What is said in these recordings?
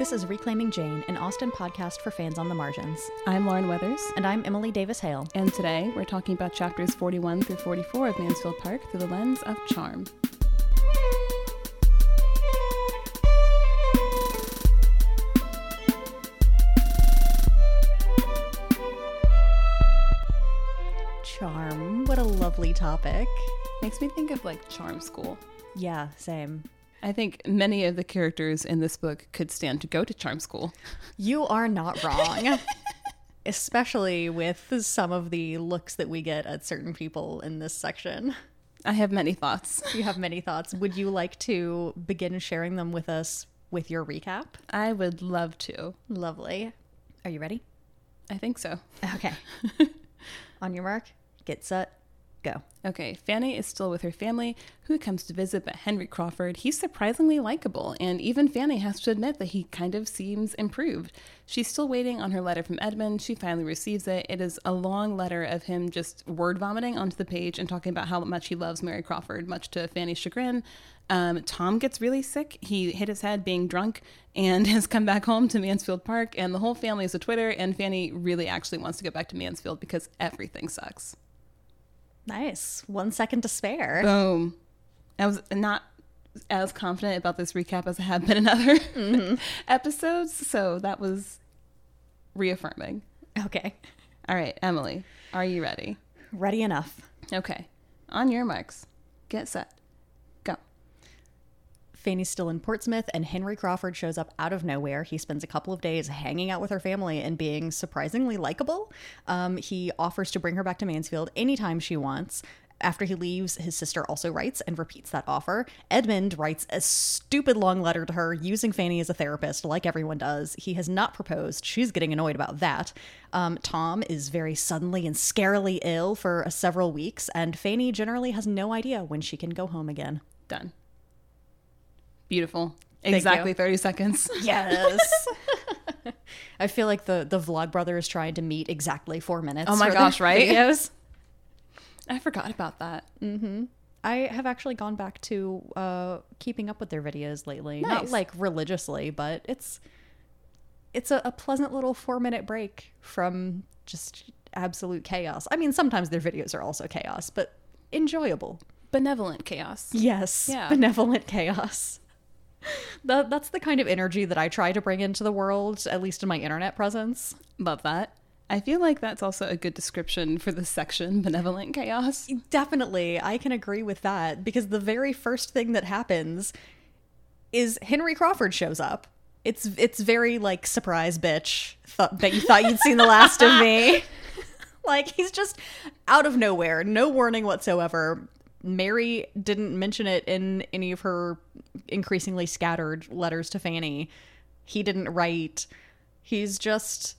This is Reclaiming Jane, an Austen podcast for fans on the margins. I'm Lauren Weathers, And I'm Emily Davis Hale. and today we're talking about chapters 41 through 44 of Mansfield Park through the lens of charm. Charm. What a lovely topic. Makes me think of like charm school. Yeah, same. I think many of the characters in this book could stand to go to charm school. You are not wrong. Especially with some of the looks that we get at certain people in this section. I have many thoughts. You have many thoughts. Would you like to begin sharing them with us with your recap? I would love to. Lovely. Are you ready? I think so. Okay. On your mark, get set, go. Okay, Fanny is still with her family, who comes to visit, but Henry Crawford, he's surprisingly likable, and even Fanny has to admit that he kind of seems improved. She's still waiting on her letter from Edmund. She finally receives it. It is a long letter of him just word vomiting onto the page and talking about how much he loves Mary Crawford, much to Fanny's chagrin. Um, Tom gets really sick. He hit his head being drunk and has come back home to Mansfield Park, and the whole family is a Twitter, and Fanny really actually wants to go back to Mansfield because everything sucks. Nice. One second to spare. Boom. I was not as confident about this recap as I have been in other mm-hmm. episodes, so that was reaffirming. Okay. All right, Emily, are you ready? Ready enough. Okay. On your marks, get set. Fanny's still in Portsmouth, and Henry Crawford shows up out of nowhere. He spends a couple of days hanging out with her family and being surprisingly likable. Um, he offers to bring her back to Mansfield anytime she wants. After he leaves, his sister also writes and repeats that offer. Edmund writes a stupid long letter to her using Fanny as a therapist, like everyone does. He has not proposed. She's getting annoyed about that. Um, Tom is very suddenly and scarily ill for uh, several weeks, and Fanny generally has no idea when she can go home again. Done. Beautiful. Exactly 30 seconds. Yes. I feel like the the vlog brother is trying to meet exactly four minutes. Oh my gosh, right? Videos. I forgot about that. Mhm. I have actually gone back to uh, keeping up with their videos lately. Not like religiously, but it's it's a, a pleasant little four minute break from just absolute chaos. I mean, sometimes their videos are also chaos, but enjoyable. Benevolent chaos. Yes, Yeah. benevolent chaos. That, that's the kind of energy that I try to bring into the world, at least in my internet presence. Love that. I feel like that's also a good description for this section, benevolent chaos. Definitely, I can agree with that because the very first thing that happens is Henry Crawford shows up. It's it's very like surprise bitch. Bet you thought you'd seen the last of me. like he's just out of nowhere, no warning whatsoever. Mary didn't mention it in any of her increasingly scattered letters to Fanny. He didn't write. He's just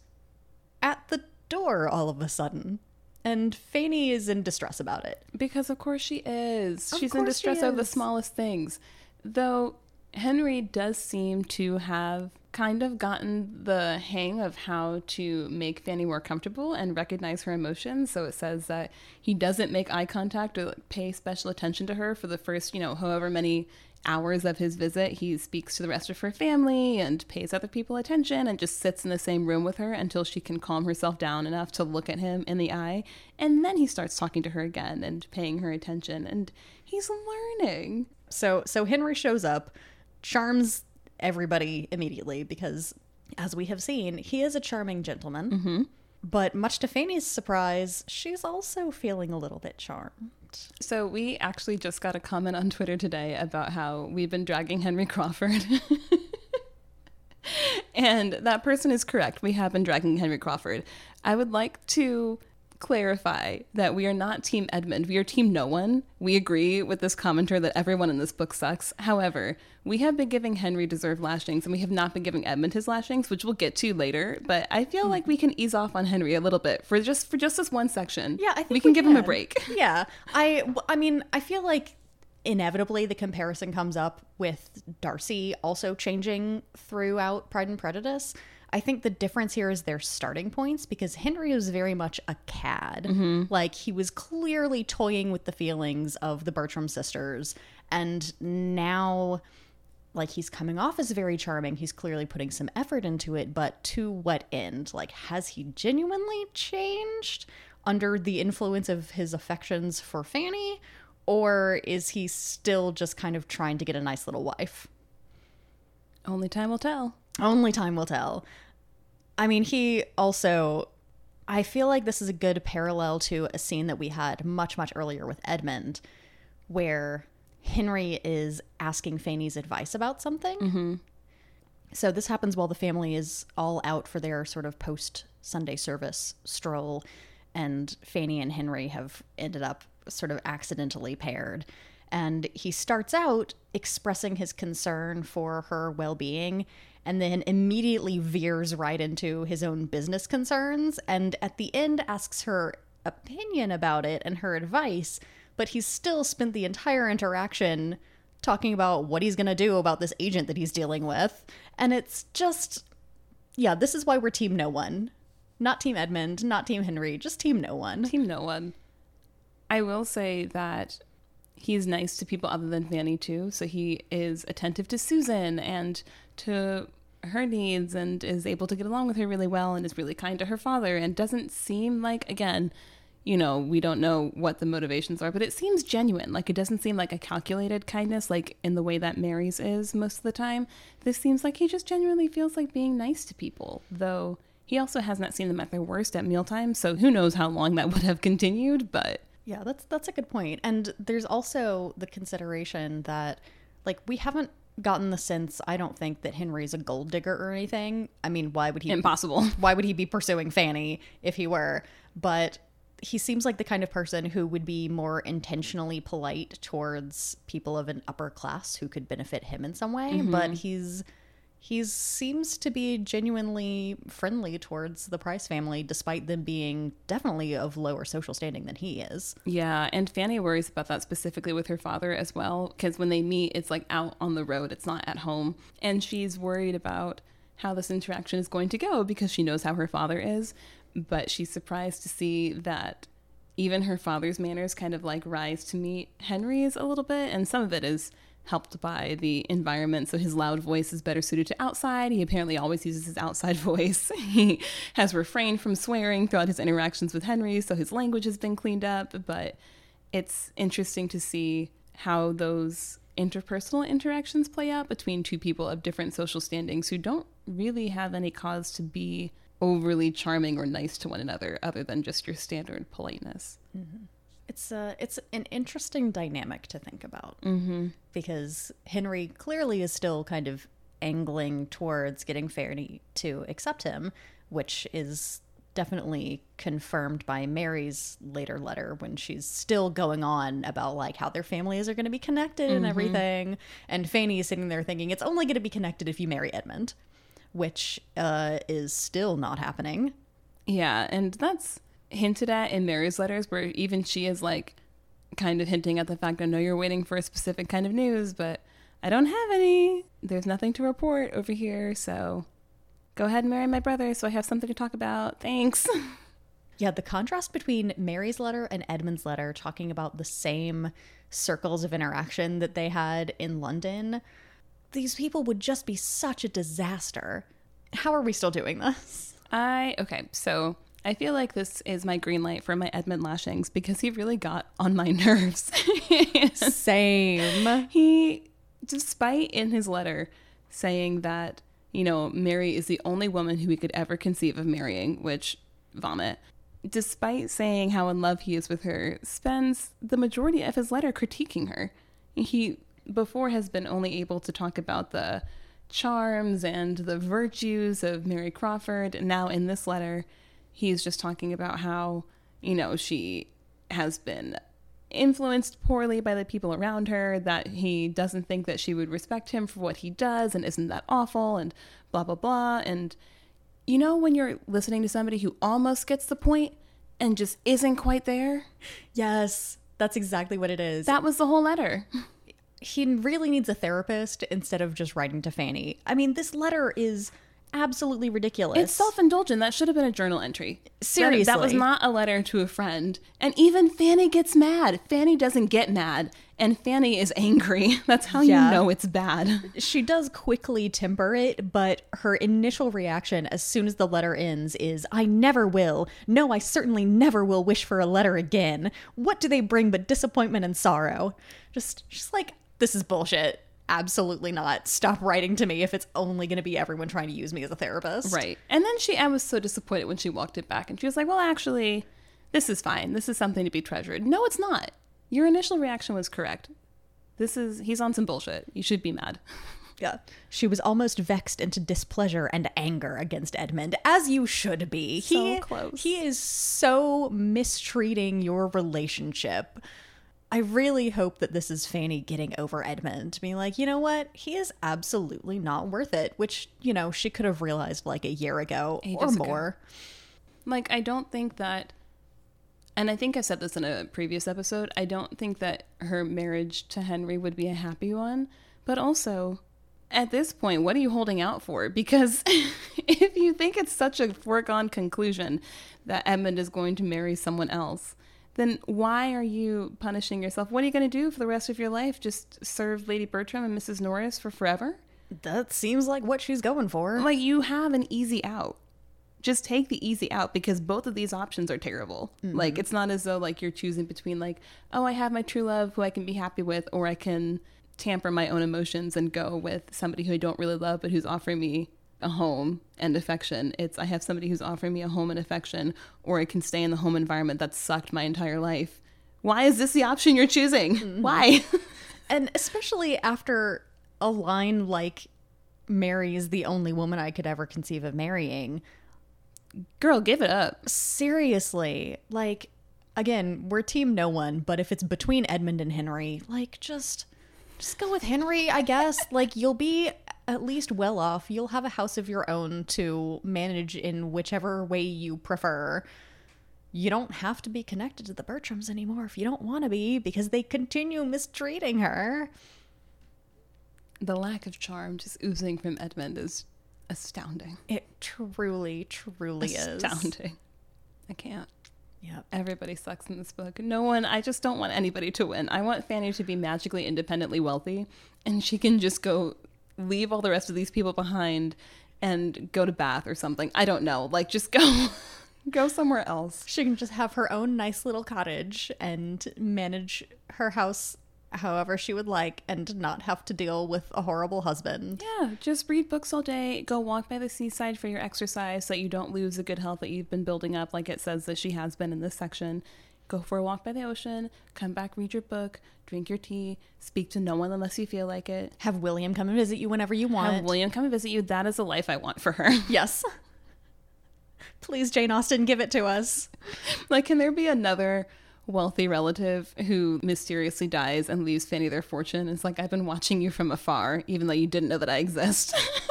at the door all of a sudden. And Fanny is in distress about it. Because of course she is. Of She's in distress over the smallest things. Though Henry does seem to have kind of gotten the hang of how to make Fanny more comfortable and recognize her emotions. So it says that he doesn't make eye contact or like, pay special attention to her for the first, you know, however many hours of his visit. He speaks to the rest of her family and pays other people attention and just sits in the same room with her until she can calm herself down enough to look at him in the eye. And then he starts talking to her again and paying her attention. And he's learning. So so Henry shows up, charms everybody immediately because as we have seen, he is a charming gentleman. Mm-hmm. But much to Fanny's surprise, she's also feeling a little bit charmed. So we actually just got a comment on Twitter today about how we've been dragging Henry Crawford. and that person is correct. We have been dragging Henry Crawford. I would like to clarify that we are not team Edmund. We are team no one. We agree with this commenter that everyone in this book sucks. However, we have been giving Henry deserved lashings and we have not been giving Edmund his lashings, which we'll get to later, but I feel like we can ease off on Henry a little bit for just for just this one section. Yeah, I think we can give him a break. Yeah, I I mean, I feel like inevitably the comparison comes up with Darcy also changing throughout Pride and Prejudice. I think the difference here is their starting points because Henry was very much a cad. Mm-hmm. Like he was clearly toying with the feelings of the Bertram sisters, and now like he's coming off as very charming. He's clearly putting some effort into it, but to what end? Like, has he genuinely changed under the influence of his affections for Fanny? Or is he still just kind of trying to get a nice little wife? Only time will tell. Only time will tell. I mean, he also. I feel like this is a good parallel to a scene that we had much, much earlier with Edmund, where Henry is asking Fanny's advice about something. Mm-hmm. So this happens while the family is all out for their sort of post Sunday service stroll, and Fanny and Henry have ended up sort of accidentally paired. And he starts out expressing his concern for her well being and then immediately veers right into his own business concerns. And at the end, asks her opinion about it and her advice, but he's still spent the entire interaction talking about what he's going to do about this agent that he's dealing with. And it's just, yeah, this is why we're Team No One. Not Team Edmund, not Team Henry, just Team No One. Team no one. I will say that he's nice to people other than Fanny too. So he is attentive to Susan and to her needs and is able to get along with her really well and is really kind to her father and doesn't seem like again, you know, we don't know what the motivations are, but it seems genuine. Like it doesn't seem like a calculated kindness like in the way that Mary's is most of the time. This seems like he just genuinely feels like being nice to people, though he also has not seen them at their worst at mealtime, so who knows how long that would have continued, but Yeah, that's that's a good point. And there's also the consideration that like we haven't gotten the sense I don't think that Henry's a gold digger or anything. I mean, why would he impossible. why would he be pursuing Fanny if he were? But he seems like the kind of person who would be more intentionally polite towards people of an upper class who could benefit him in some way, but mm-hmm. he's he seems to be genuinely friendly towards the Price family despite them being definitely of lower social standing than he is. Yeah, and Fanny worries about that specifically with her father as well, because when they meet, it's like out on the road, it's not at home. And she's worried about how this interaction is going to go because she knows how her father is. But she's surprised to see that even her father's manners kind of like rise to meet Henry's a little bit. And some of it is helped by the environment. So his loud voice is better suited to outside. He apparently always uses his outside voice. He has refrained from swearing throughout his interactions with Henry, so his language has been cleaned up. But it's interesting to see how those interpersonal interactions play out between two people of different social standings who don't really have any cause to be overly charming or nice to one another other than just your standard politeness. Mm-hmm. It's a it's an interesting dynamic to think about mm-hmm. because Henry clearly is still kind of angling towards getting Fanny to accept him, which is definitely confirmed by Mary's later letter when she's still going on about like how their families are going to be connected and everything, and Fanny is sitting there thinking it's only going to be connected if you marry Edmund, which uh, is still not happening. Yeah, and that's hinted at in Mary's letters, where even she is like kind of hinting at the fact I know you're waiting for a specific kind of news, but I don't have any. There's nothing to report over here, so go ahead and marry my brother so I have something to talk about. Thanks. Yeah, the contrast between Mary's letter and Edmund's letter talking about the same circles of interaction that they had in London, these people would just be such a disaster. How are we still doing this? I okay, so I feel like this is my green light for my Edmund lashings because he really got on my nerves. Same. he, despite in his letter saying that, you know, Mary is the only woman who he could ever conceive of marrying, which, vomit, despite saying how in love he is with her, spends the majority of his letter critiquing her. He, before, has been only able to talk about the charms and the virtues of Mary Crawford. Now in this letter, he's just talking about how, you know, she has been influenced poorly by the people around her, that he doesn't think that she would respect him for what he does and isn't that awful and blah, blah, blah. And you know, when you're listening to somebody who almost gets the point and just isn't quite there? Yes, that's exactly what it is. That was the whole letter. he really needs a therapist instead of just writing to Fanny. I mean, this letter is absolutely ridiculous. It's self indulgent. That should have been a journal entry. Seriously. That, was not a letter to a friend. And even Fanny gets mad. Fanny doesn't get mad. And Fanny is angry. That's how Yeah. you know it's bad. she does quickly temper it, but her initial reaction as soon as the letter ends is, I never will. No, I certainly never will wish for a letter again. What do they bring but disappointment and sorrow? Just, just like, this is bullshit. Absolutely not. Stop writing to me if it's only going to be everyone trying to use me as a therapist. Right. And then she, I was so disappointed when she walked it back and she was like, well, actually, this is fine. This is something to be treasured. No, it's not. Your initial reaction was correct. This is, he's on some bullshit. You should be mad. Yeah. She was almost vexed into displeasure and anger against Edmund, as you should be. So he, close. He is so mistreating your relationship. I really hope that this is Fanny getting over Edmund, being like, you know what? He is absolutely not worth it, which, you know, she could have realized like a year ago or Ages ago. more. Like, I don't think that, and I think I said this in a previous episode, I don't think that her marriage to Henry would be a happy one. But also, at this point, what are you holding out for? Because if you think it's such a foregone conclusion that Edmund is going to marry someone else, then why are you punishing yourself? What are you going to do for the rest of your life? Just serve Lady Bertram and Mrs. Norris for forever? That seems like what she's going for. Like, you have an easy out. Just take the easy out because both of these options are terrible. Mm-hmm. Like, it's not as though, like, you're choosing between, like, oh, I have my true love who I can be happy with, or I can tamper my own emotions and go with somebody who I don't really love, but who's offering me a home and affection. It's, I have somebody who's offering me a home and affection, or I can stay in the home environment that sucked my entire life. Why is this the option you're choosing? Mm-hmm. Why? And especially after a line like Mary is the only woman I could ever conceive of marrying. Girl, give it up. Seriously, like again, we're team no one, but if it's between Edmund and Henry, like just just go with Henry, I guess. like you'll be at least well off. You'll have a house of your own to manage in whichever way you prefer. You don't have to be connected to the Bertrams anymore if you don't want to be because they continue mistreating her. The lack of charm just oozing from Edmund is astounding. It truly, truly is. astounding. I can't. Yep. Everybody sucks in this book. No one, I just don't want anybody to win. I want Fanny to be magically independently wealthy and she can just go leave all the rest of these people behind and go to Bath or something. I don't know. Like just go go somewhere else. She can just have her own nice little cottage and manage her house however she would like and not have to deal with a horrible husband. Yeah, just read books all day, go walk by the seaside for your exercise so that you don't lose the good health that you've been building up like it says that she has been in this section. Go for a walk by the ocean, come back, read your book, drink your tea, speak to no one unless you feel like it. Have William come and visit you whenever you want. Have William come and visit you. That is a life I want for her. yes. Please, Jane Austen, give it to us. like, can there be another wealthy relative who mysteriously dies and leaves Fanny their fortune? It's like, I've been watching you from afar, even though you didn't know that I exist.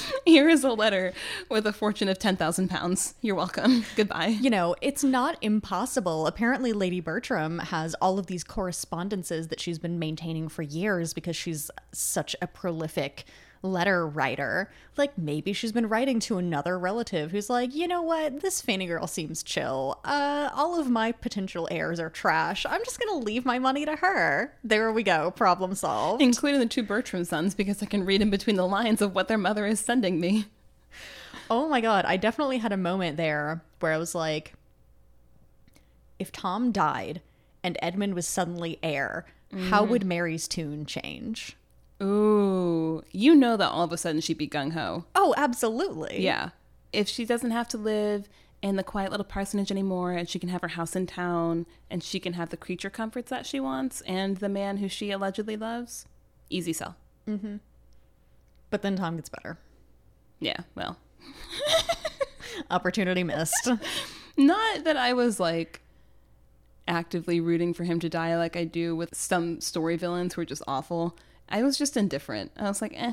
Here is a letter with a fortune of 10,000 pounds. You're welcome. Goodbye. You know, it's not impossible. Apparently, Lady Bertram has all of these correspondences that she's been maintaining for years because she's such a prolific letter writer. Like, maybe she's been writing to another relative who's like, you know what, this Fanny girl seems chill. Uh, all of my potential heirs are trash. I'm just gonna leave my money to her. There we go. Problem solved. Including the two Bertram sons, because I can read in between the lines of what their mother is sending me. Oh my god, I definitely had a moment there where I was like, if Tom died and Edmund was suddenly heir, how would Mary's tune change? Ooh, you know that all of a sudden she'd be gung ho. Oh, absolutely. Yeah. If she doesn't have to live in the quiet little parsonage anymore and she can have her house in town and she can have the creature comforts that she wants and the man who she allegedly loves, easy sell. Mm-hmm. But then Tom gets better. Yeah, well, Opportunity missed. not that I was like actively rooting for him to die like I do with some story villains who are just awful. I was just indifferent. I was like, eh,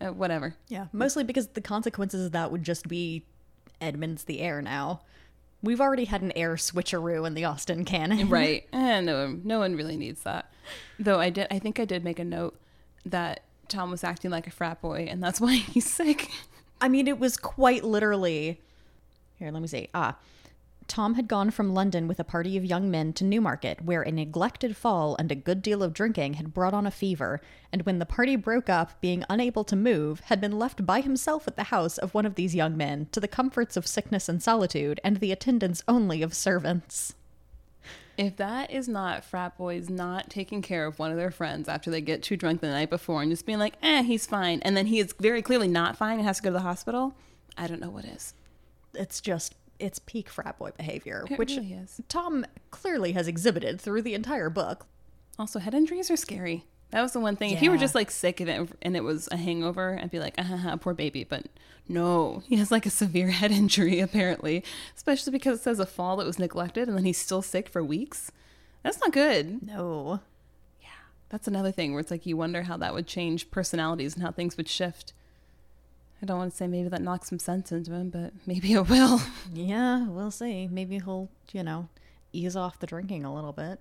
uh, whatever. yeah, mostly because the consequences of that would just be Edmund's the heir now. We've already had an heir switcheroo in the Austen canon. right eh, no no one really needs that though i did i think i did make a note that tom was acting like a frat boy and that's why he's sick I mean, it was quite literally. Here, let me see. Ah. Tom had gone from London with a party of young men to Newmarket, where a neglected fall and a good deal of drinking had brought on a fever, and when the party broke up, being unable to move, had been left by himself at the house of one of these young men, to the comforts of sickness and solitude, and the attendance only of servants. If that is not frat boys not taking care of one of their friends after they get too drunk the night before and just being like, eh, he's fine, and then he is very clearly not fine and has to go to the hospital, I don't know what is. It's just it's peak frat boy behavior, It which really. Tom clearly has exhibited through the entire book. Also, head injuries are scary. That was the one thing. If he were just like sick of it and it was a hangover, I'd be like, ah, ha, ha, poor baby. But no, he has like a severe head injury apparently, especially because it says a fall that was neglected and then he's still sick for weeks. That's not good. No. Yeah. That's another thing where it's like you wonder how that would change personalities and how things would shift. I don't want to say maybe that knocks some sense into him, but maybe it will. Yeah, we'll see. Maybe he'll, you know, ease off the drinking a little bit.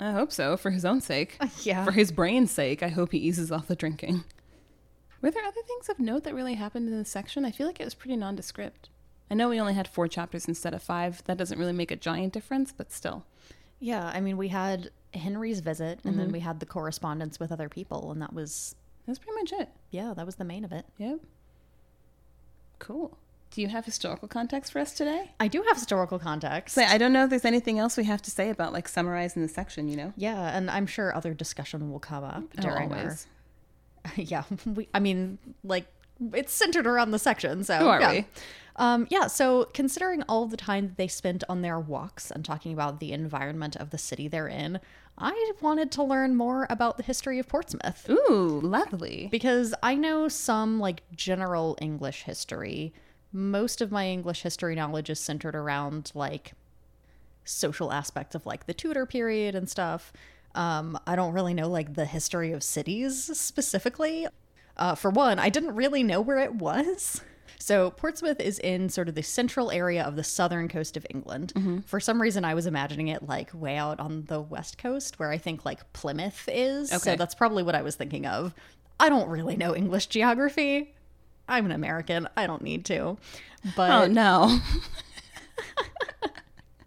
I hope so, for his own sake. Yeah. For his brain's sake, I hope he eases off the drinking. Were there other things of note that really happened in this section? I feel like it was pretty nondescript. I know we only had four chapters instead of five. That doesn't really make a giant difference, but still. Yeah, I mean, we had Henry's visit and then mm-hmm. we had the correspondence with other people, and that was, That's pretty much it. yeah, that was the main of it. Yep. Cool. Do you have historical context for us today? I do have historical context. Say, I don't know if there's anything else we have to say about like summarizing the section, you know? Yeah, and I'm sure other discussion will come up Oh, during always. our. Yeah, we. I mean, like it's centered around the section, so Who are yeah. we? Um, yeah, so considering all the time that they spent on their walks and talking about the environment of the city they're in, I wanted to learn more about the history of Portsmouth Ooh, lovely. because I know some like general English history. Most of my English history knowledge is centered around like social aspects of like the Tudor period and stuff. Um, I don't really know like the history of cities specifically. Uh, for one, I didn't really know where it was. So Portsmouth is in sort of the central area of the southern coast of England. Mm-hmm. For some reason, I was imagining it like way out on the west coast, where I think like Plymouth is. So Okay. that's probably what I was thinking of. I don't really know English geography. I'm an American. I don't need to. But Oh, no.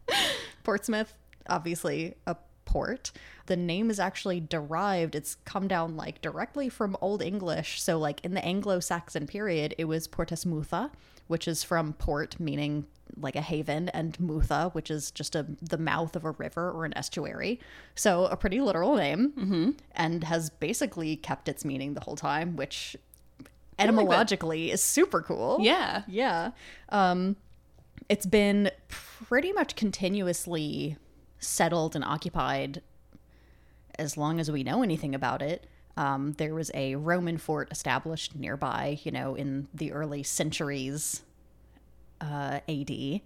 Portsmouth, obviously a port. The name is actually derived, it's come down like directly from Old English. So, like in the Anglo Saxon period, it was Portus Mutha, which is from port, meaning like a haven, and Mutha, which is just a, the mouth of a river or an estuary. So, a pretty literal name, and has basically kept its meaning the whole time, which etymologically is super cool. yeah. Yeah. Um, it's been pretty much continuously settled and occupied as long as we know anything about it. Um, there was a Roman fort established nearby, you know, in the early centuries uh, AD.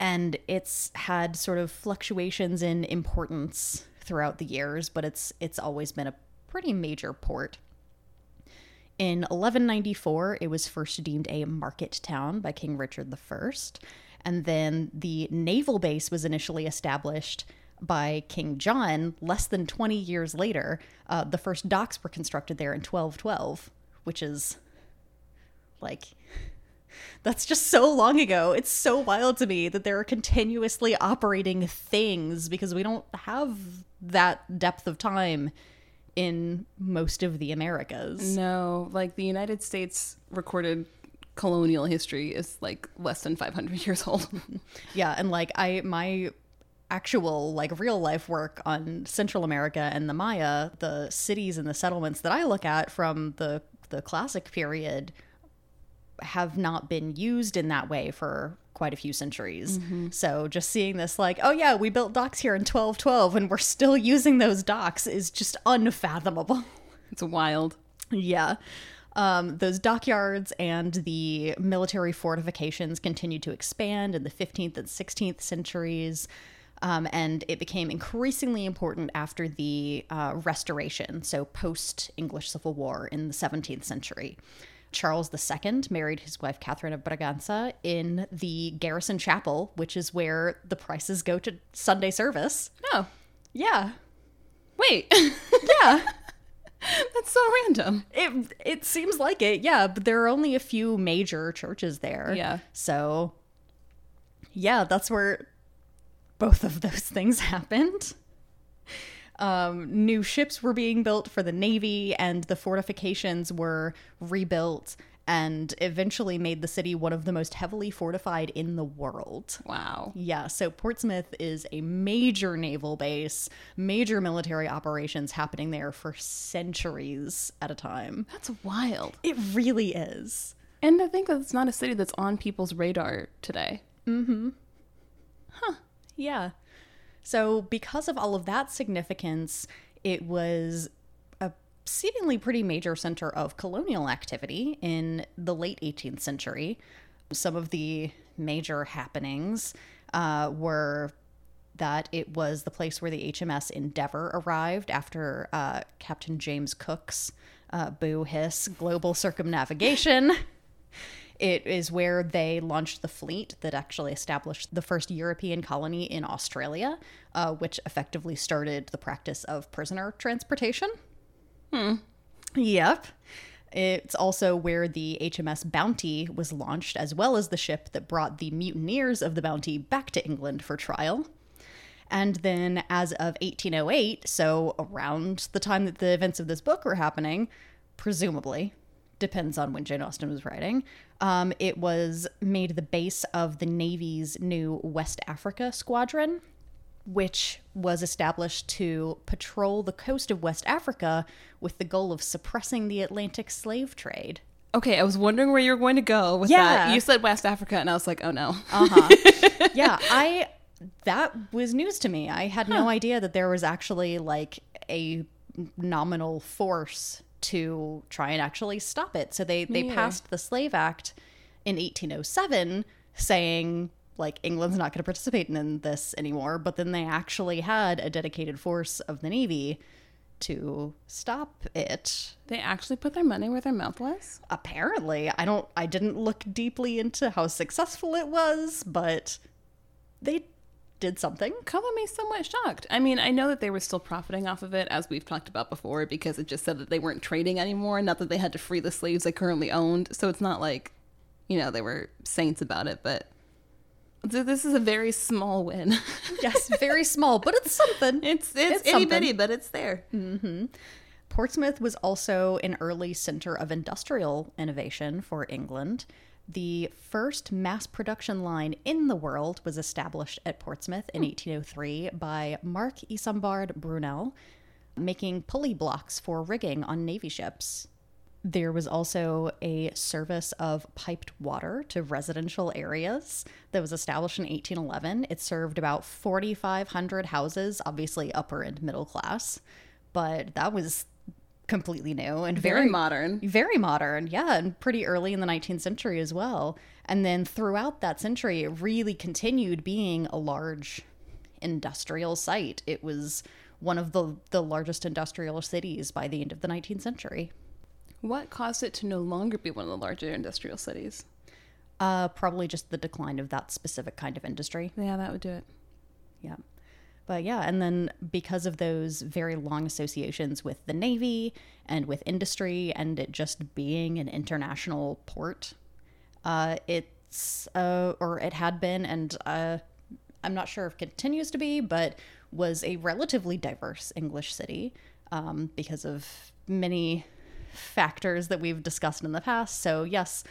And it's had sort of fluctuations in importance throughout the years, but it's it's always been a pretty major port. In 1194, it was first deemed a market town by King Richard I. And then the naval base was initially established by King John less than 20 years later. Uh, the first docks were constructed there in 1212, which is like. That's just so long ago. It's so wild to me that there are continuously operating things because we don't have that depth of time in most of the Americas. No, like the United States recorded colonial history is like less than 500 years old. Yeah, and like I my actual like real life work on Central America and the Maya, the cities and the settlements that I look at from the the classic period have not been used in that way for quite a few centuries. So just seeing this like, oh yeah, we built docks here in 1212 and we're still using those docks is just unfathomable. it's wild. Yeah. Um, those dockyards and the military fortifications continued to expand in the 15th and 16th centuries. Um, and it became increasingly important after the uh, Restoration, so post English Civil War in the 17th century. Charles II married his wife Catherine of Braganza in the Garrison Chapel, which is where the prices go to Sunday service. No. Yeah. Wait. Yeah. That's so random. It it seems like it, yeah. But there are only a few major churches there. Yeah. So, yeah, that's where both of those things happened. Um, new ships were being built for the navy, and the fortifications were rebuilt, and eventually made the city one of the most heavily fortified in the world. Wow. Yeah, so Portsmouth is a major naval base, major military operations happening there for centuries at a time. That's wild. It really is. And to think that it's not a city that's on people's radar today. Yeah. So, because of all of that significance, it was a seemingly pretty major center of colonial activity in the late 18th century. Some of the major happenings uh, were that it was the place where the HMS Endeavour arrived after uh, Captain James Cook's uh, boo hiss global circumnavigation. It is where they launched the fleet that actually established the first European colony in Australia, uh, which effectively started the practice of prisoner transportation. Hmm. Yep. It's also where the HMS Bounty was launched, as well as the ship that brought the mutineers of the Bounty back to England for trial. And then, as of 1808, so around the time that the events of this book were happening, presumably, depends on when Jane Austen was writing, um, it was made the base of the Navy's new West Africa Squadron, which was established to patrol the coast of West Africa with the goal of suppressing the Atlantic slave trade. Okay, I was wondering where you were going to go with Yeah. that. You said West Africa, and I was like, oh no. Uh-huh. yeah, I that was news to me. I had no idea that there was actually like a nominal force to try and actually stop it. So they they passed the Slave Act in 1807 saying like England's not going to participate in this anymore, but then they actually had a dedicated force of the navy to stop it. They actually put their money where their mouth was? Apparently, I don't I didn't look deeply into how successful it was, but they did something. Color me somewhat shocked. I mean, I know that they were still profiting off of it, as we've talked about before, because it just said that they weren't trading anymore, not that they had to free the slaves they currently owned. So it's not like, you know, they were saints about it, but th- this is a very small win. Yes, very small, but it's something. it's it's, It's itty bitty, but it's there. Mm-hmm. Portsmouth was also an early center of industrial innovation for England. The first mass production line in the world was established at Portsmouth in hmm. 1803 by Marc Isambard Brunel, making pulley blocks for rigging on Navy ships. There was also a service of piped water to residential areas that was established in 1811. It served about 4,500 houses, obviously upper and middle class, but that was completely new and Very very modern. very modern, yeah, and pretty early in the 19th century as well. And then throughout that century, it really continued being a large industrial site. It was one of the, the largest industrial cities by the end of the 19th century. What caused it to no longer be one of the larger industrial cities? Uh, probably just the decline of that specific kind of industry. Yeah, that would do it. Yeah. But yeah, and then because of those very long associations with the Navy and with industry and it just being an international port, uh, it's, uh, or it had been, and uh, I'm not sure if continues to be, but was a relatively diverse English city um, because of many factors that we've discussed in the past. So, yes,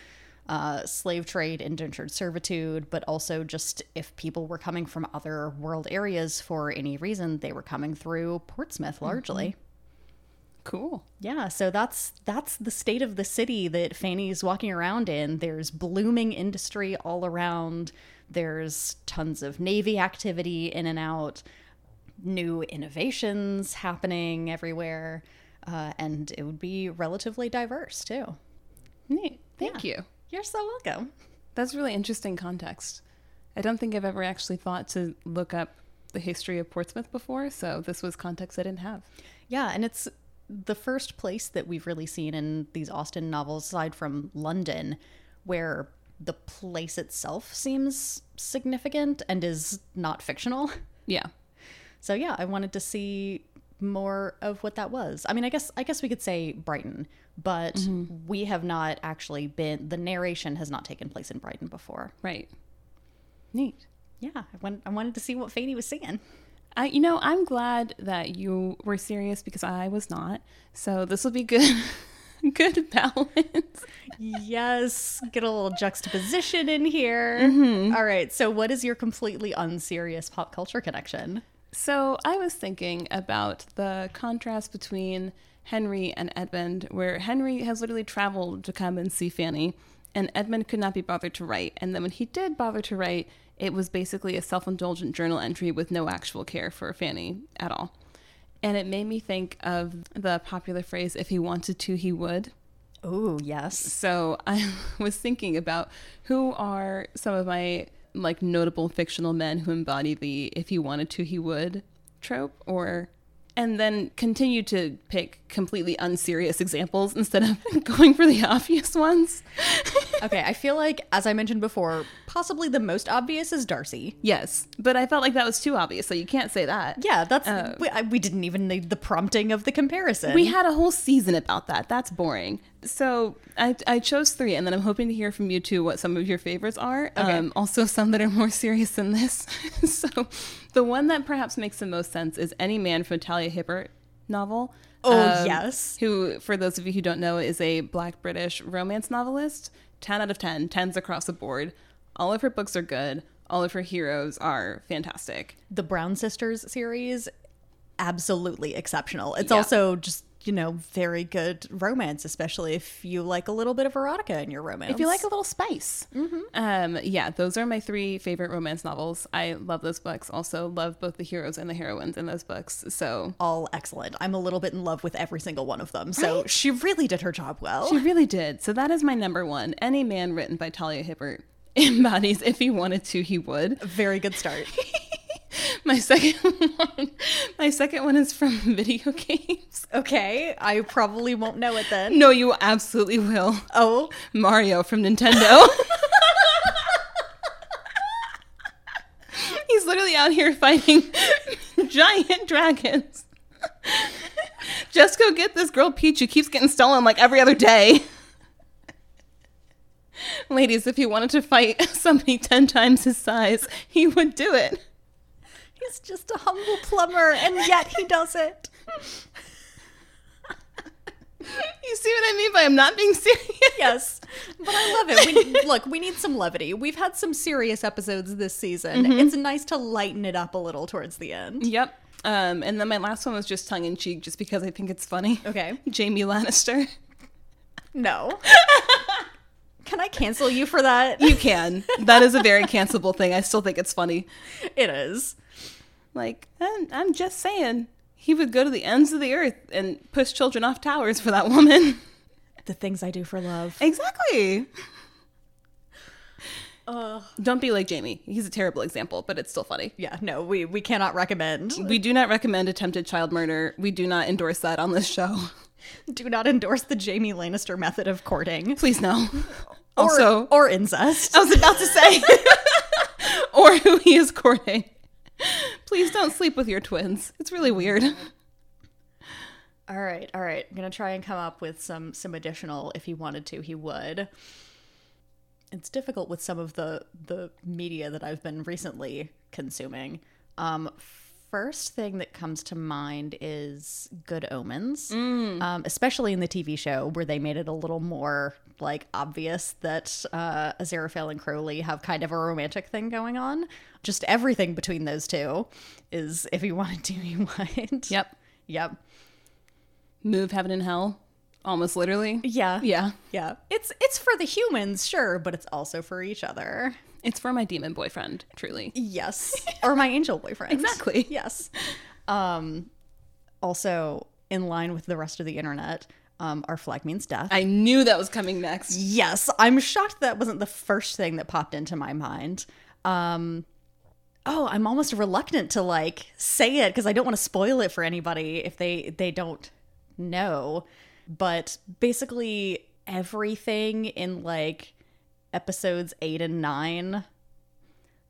uh, slave trade, indentured servitude, but also just if people were coming from other world areas for any reason, they were coming through Portsmouth largely. Cool. Yeah, so that's that's the state of the city that Fanny's walking around in. There's blooming industry all around. There's tons of navy activity in and out, new innovations happening everywhere, uh, and it would be relatively diverse too. Neat. Thank you. You're so welcome. That's really interesting context. I don't think I've ever actually thought to look up the history of Portsmouth before, so this was context I didn't have. Yeah, and it's the first place that we've really seen in these Austen novels, aside from London, where the place itself seems significant and is not fictional. Yeah. So, yeah, I wanted to see more of what that was. I mean, I guess I guess we could say Brighton, but mm-hmm. we have not actually been the narration has not taken place in Brighton before. Right. Neat. Yeah, I went, I wanted to see what Fanny was seeing. I, you know, I'm glad that you were serious because I was not. So this will be good, good balance. yes, get a little juxtaposition in here. Mm-hmm. All right, so what is your completely unserious pop culture connection? So I was thinking about the contrast between Henry and Edmund, where Henry has literally traveled to come and see Fanny, and Edmund could not be bothered to write. And then when he did bother to write, it was basically a self indulgent journal entry with no actual care for Fanny at all. And it made me think of the popular phrase, if he wanted to, he would. Oh, yes. So I was thinking about who are some of my like notable fictional men who embody the if he wanted to he would trope or and then continue to pick completely unserious examples instead of going for the obvious ones. Okay, I feel like, as I mentioned before, possibly the most obvious is Darcy. yes, but I felt like that was too obvious, so you can't say that. Yeah, that's we, I, we didn't even need the prompting of the comparison. We had a whole season about that. That's boring. So I, I chose three, and then I'm hoping to hear from you too what some of your favorites are. Okay. Um, also, some that are more serious than this. so the one that perhaps makes the most sense is Any Man from Talia Hibbert novel. Oh, Um, yes. Who, for those of you who don't know, is a black British romance novelist. 10 out of 10, 10s across the board. All of her books are good. All of her heroes are fantastic. the Brown Sisters series, absolutely exceptional. It's Yeah. also just you know very good romance, especially if you like a little bit of erotica in your romance. If you like a little spice. Um, yeah, those are my three favorite romance novels. I love those books. Also, love both the heroes and the heroines in those books. So all excellent. I'm a little bit in love with every single one of them. So she really did her job well. she really did. So that is my number one. Any man written by Talia Hibbert embodies if he wanted to, he would. Very good start. My second one, my second one is from video games. okay, I probably won't know it then. No, you absolutely will. Oh, Mario from Nintendo. He's literally out here fighting giant dragons. Just go get this girl Peach who keeps getting stolen like every other day. Ladies, if he wanted to fight somebody 10 times his size, he would do it. He's just a humble plumber, and yet he does it. You see what I mean by I'm not being serious? Yes, but I love it. We, look, we need some levity. We've had some serious episodes this season. It's nice to lighten it up a little towards the end. Yep. Um, and then my last one was just tongue in cheek, just because I think it's funny. Okay. Jaime Lannister. No. Can I cancel you for that? You can. That is a very cancelable thing. I still think it's funny. It is. Like, I'm, I'm just saying, he would go to the ends of the earth and push children off towers for that woman. The things I do for love. Exactly. Uh, Don't be like Jaime. He's a terrible example, but it's still funny. yeah, no, we, we cannot recommend. We do not recommend attempted child murder. We do not endorse that on this show. Do not endorse the Jaime Lannister method of courting. Please no. Or, Also, or incest. I was about to say, or who he is courting. Please don't sleep with your twins. It's really weird. All right, all right. I'm gonna try and come up with some some additional. If he wanted to, he would. It's difficult with some of the the media that I've been recently consuming. Um, first thing that comes to mind is Good Omens, um, especially in the TV show where they made it a little more like obvious that uh, Aziraphale and Crowley have kind of a romantic thing going on. Just everything between those two is if you wanted to, he would. Yep. Yep. Move heaven and hell. Almost literally. Yeah. Yeah. Yeah. It's it's for the humans, sure, but it's also for each other. It's for my demon boyfriend, truly. Yes. or my angel boyfriend. Exactly. Yes. Um also in line with the rest of the internet, um our flag means death. I knew that was coming next. yes, I'm shocked that wasn't the first thing that popped into my mind. Um Oh, I'm almost reluctant to like say it because I don't want to spoil it for anybody if they they don't know. But basically everything in like episodes 8 and 9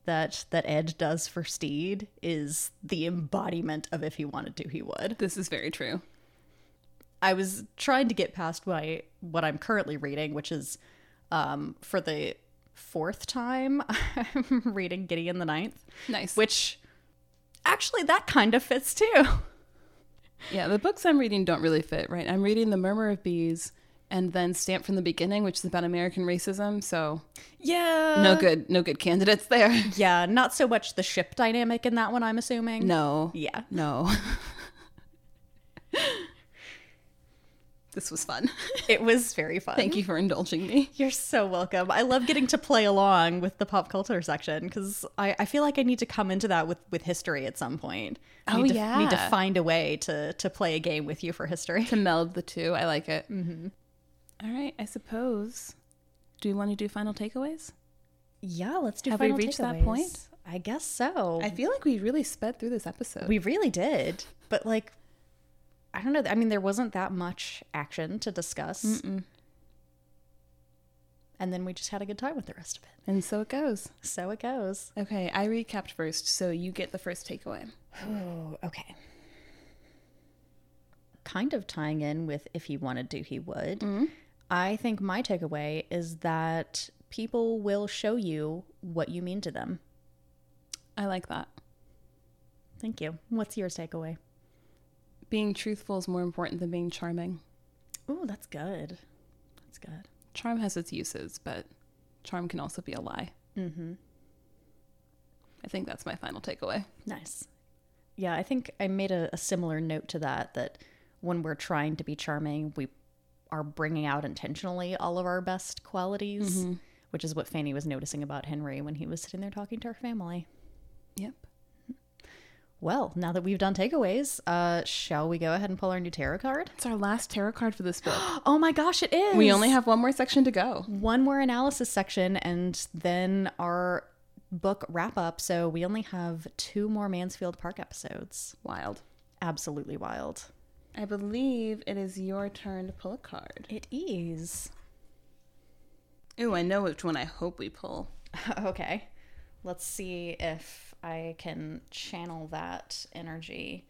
that that Ed does for Stede is the embodiment of if he wanted to, he would. This is very true. I was trying to get past my what I'm currently reading, which is um, for the fourth time I'm reading Gideon the Ninth, Nice. which actually that kind of fits too. yeah, the books I'm reading don't really fit, right? I'm reading The Murmur of Bees and then Stamped from the Beginning, which is about American racism. So Yeah. no good, no good candidates there. Yeah, not so much the ship dynamic in that one, I'm assuming. No. Yeah. No. this was fun. It was very fun. Thank you for indulging me. You're so welcome. I love getting to play along with the pop culture section because I, I feel like I need to come into that with, with history at some point. I Oh, need to, yeah. Need to find a way to, to play a game with you for history. To meld the two, I like it. Mm-hmm. Right, I suppose. Do you want to do final takeaways? Yeah, let's do Have we final reached that point? I guess so. I feel like we really sped through this episode. we really did. But like, I don't know. I mean, there wasn't that much action to discuss. And then we just had a good time with the rest of it. and so it goes. So it goes. Okay, I recapped first, so you get the first takeaway. Oh, okay. Kind of tying in with if he wanted to, he would. Mm-hmm. I think my takeaway is that people will show you what you mean to them. I like that. Thank you. What's yours takeaway? Being truthful is more important than being charming. Oh, that's good. That's good. Charm has its uses, but charm can also be a lie. Mm-hmm. I think that's my final takeaway. Nice. Yeah, I think I made a, a similar note to that that when we're trying to be charming, we are bringing out intentionally all of our best qualities, which is what Fanny was noticing about Henry when he was sitting there talking to her family. Yep. Well, now that we've done takeaways, uh, shall we go ahead and pull our new tarot card? It's our last tarot card for this book. Oh my gosh, it is! we only have one more section to go. one more analysis section and then our book wrap up. So we only have two more Mansfield Park episodes. Wild. Absolutely wild. I believe it is your turn to pull a card. It is. Ooh, I know which one I hope we pull. okay. Let's see if I can channel that energy.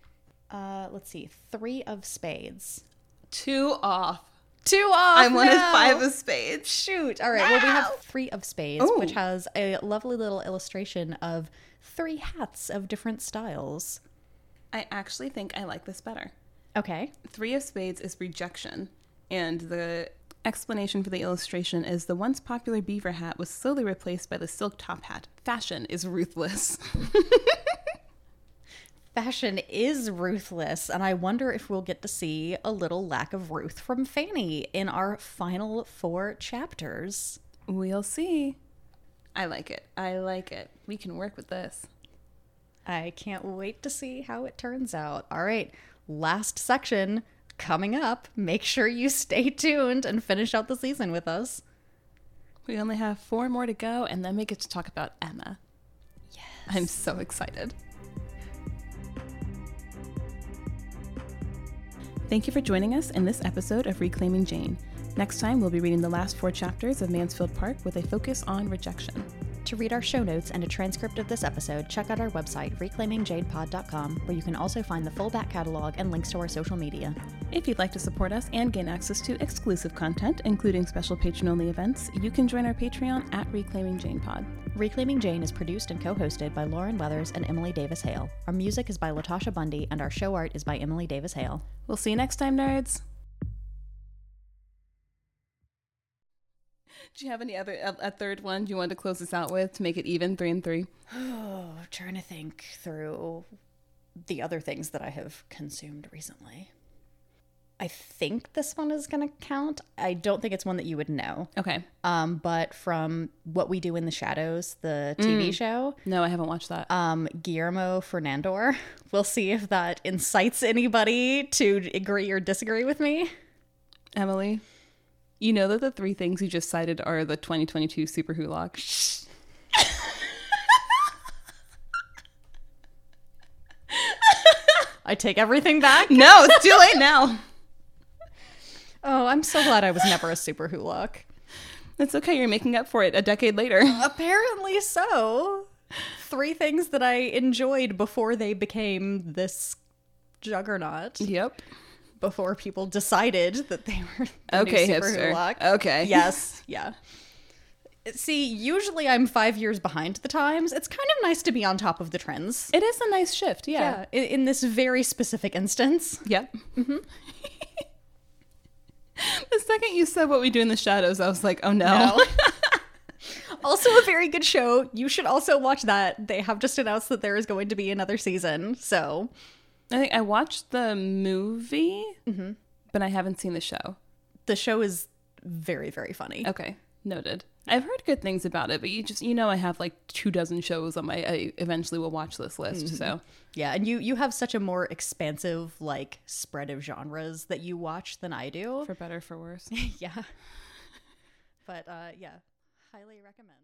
Uh, let's see. Three of spades. Two off. Two off. I wanted no! five of spades. Shoot. All right. Well, we have three of spades, Ooh. which has a lovely little illustration of three hats of different styles. I actually think I like this better. Okay. Three of spades is rejection, and the explanation for the illustration is the once popular beaver hat was slowly replaced by the silk top hat. Fashion is ruthless. Fashion is ruthless, and I wonder if we'll get to see a little lack of Ruth from Fanny in our final four chapters. we'll see. I like it. I like it. We can work with this. I can't wait to see how it turns out. All right, last section coming up. Make sure you stay tuned and finish out the season with us. We only have four more to go, and then we get to talk about Emma. Yes. I'm so excited. Thank you for joining us in this episode of Reclaiming Jane. Next time, we'll be reading the last four chapters of Mansfield Park with a focus on rejection. To read our show notes and a transcript of this episode, check out our website, reclaimingjanepod.com, where you can also find the full back catalog and links to our social media. If you'd like to support us and gain access to exclusive content, including special patron only events, you can join our Patreon at Reclaiming Jane Pod. Reclaiming Jane is produced and co hosted by Lauren Weathers and Emily Davis Hale. Our music is by Latasha Bundy, and our show art is by Emily Davis Hale. We'll see you next time, nerds. Do you have any other a, a third one you want to close this out with to make it even three and three? Oh, I'm trying to think through the other things that I have consumed recently. I think this one is going to count. I don't think it's one that you would know. Okay. Um, but from What We Do in the Shadows, the TV show, No, I haven't watched that. um, Guillermo Fernandor. We'll see if that incites anybody to agree or disagree with me. Emily, you know that the three things you just cited are the 2022 Super Wholock. I take everything back. no, it's too late now. Oh, I'm so glad I was never a super Wholock. It's okay. You're making up for it a decade later. Apparently so. three things that I enjoyed before they became this juggernaut. Yep. Before people decided that they were the Okay, new Super hipster. Wholock. Okay. Yes, yeah. See, usually I'm five years behind the times. It's kind of nice to be on top of the trends. It is a nice shift. Yeah. Yeah, in, in this very specific instance. Yep. Mm-hmm. the second you said what we do in the shadows, I was like, oh no. No. also, a very good show. You should also watch that. They have just announced that there is going to be another season. So, I think I watched the movie, but I haven't seen the show. the show is very, very funny. Okay, noted. I've heard good things about it, but you just you know I have like two dozen shows on my I eventually will watch this list. So Yeah, and you you have such a more expansive like spread of genres that you watch than I do. for better for worse. yeah. But uh yeah, highly recommend.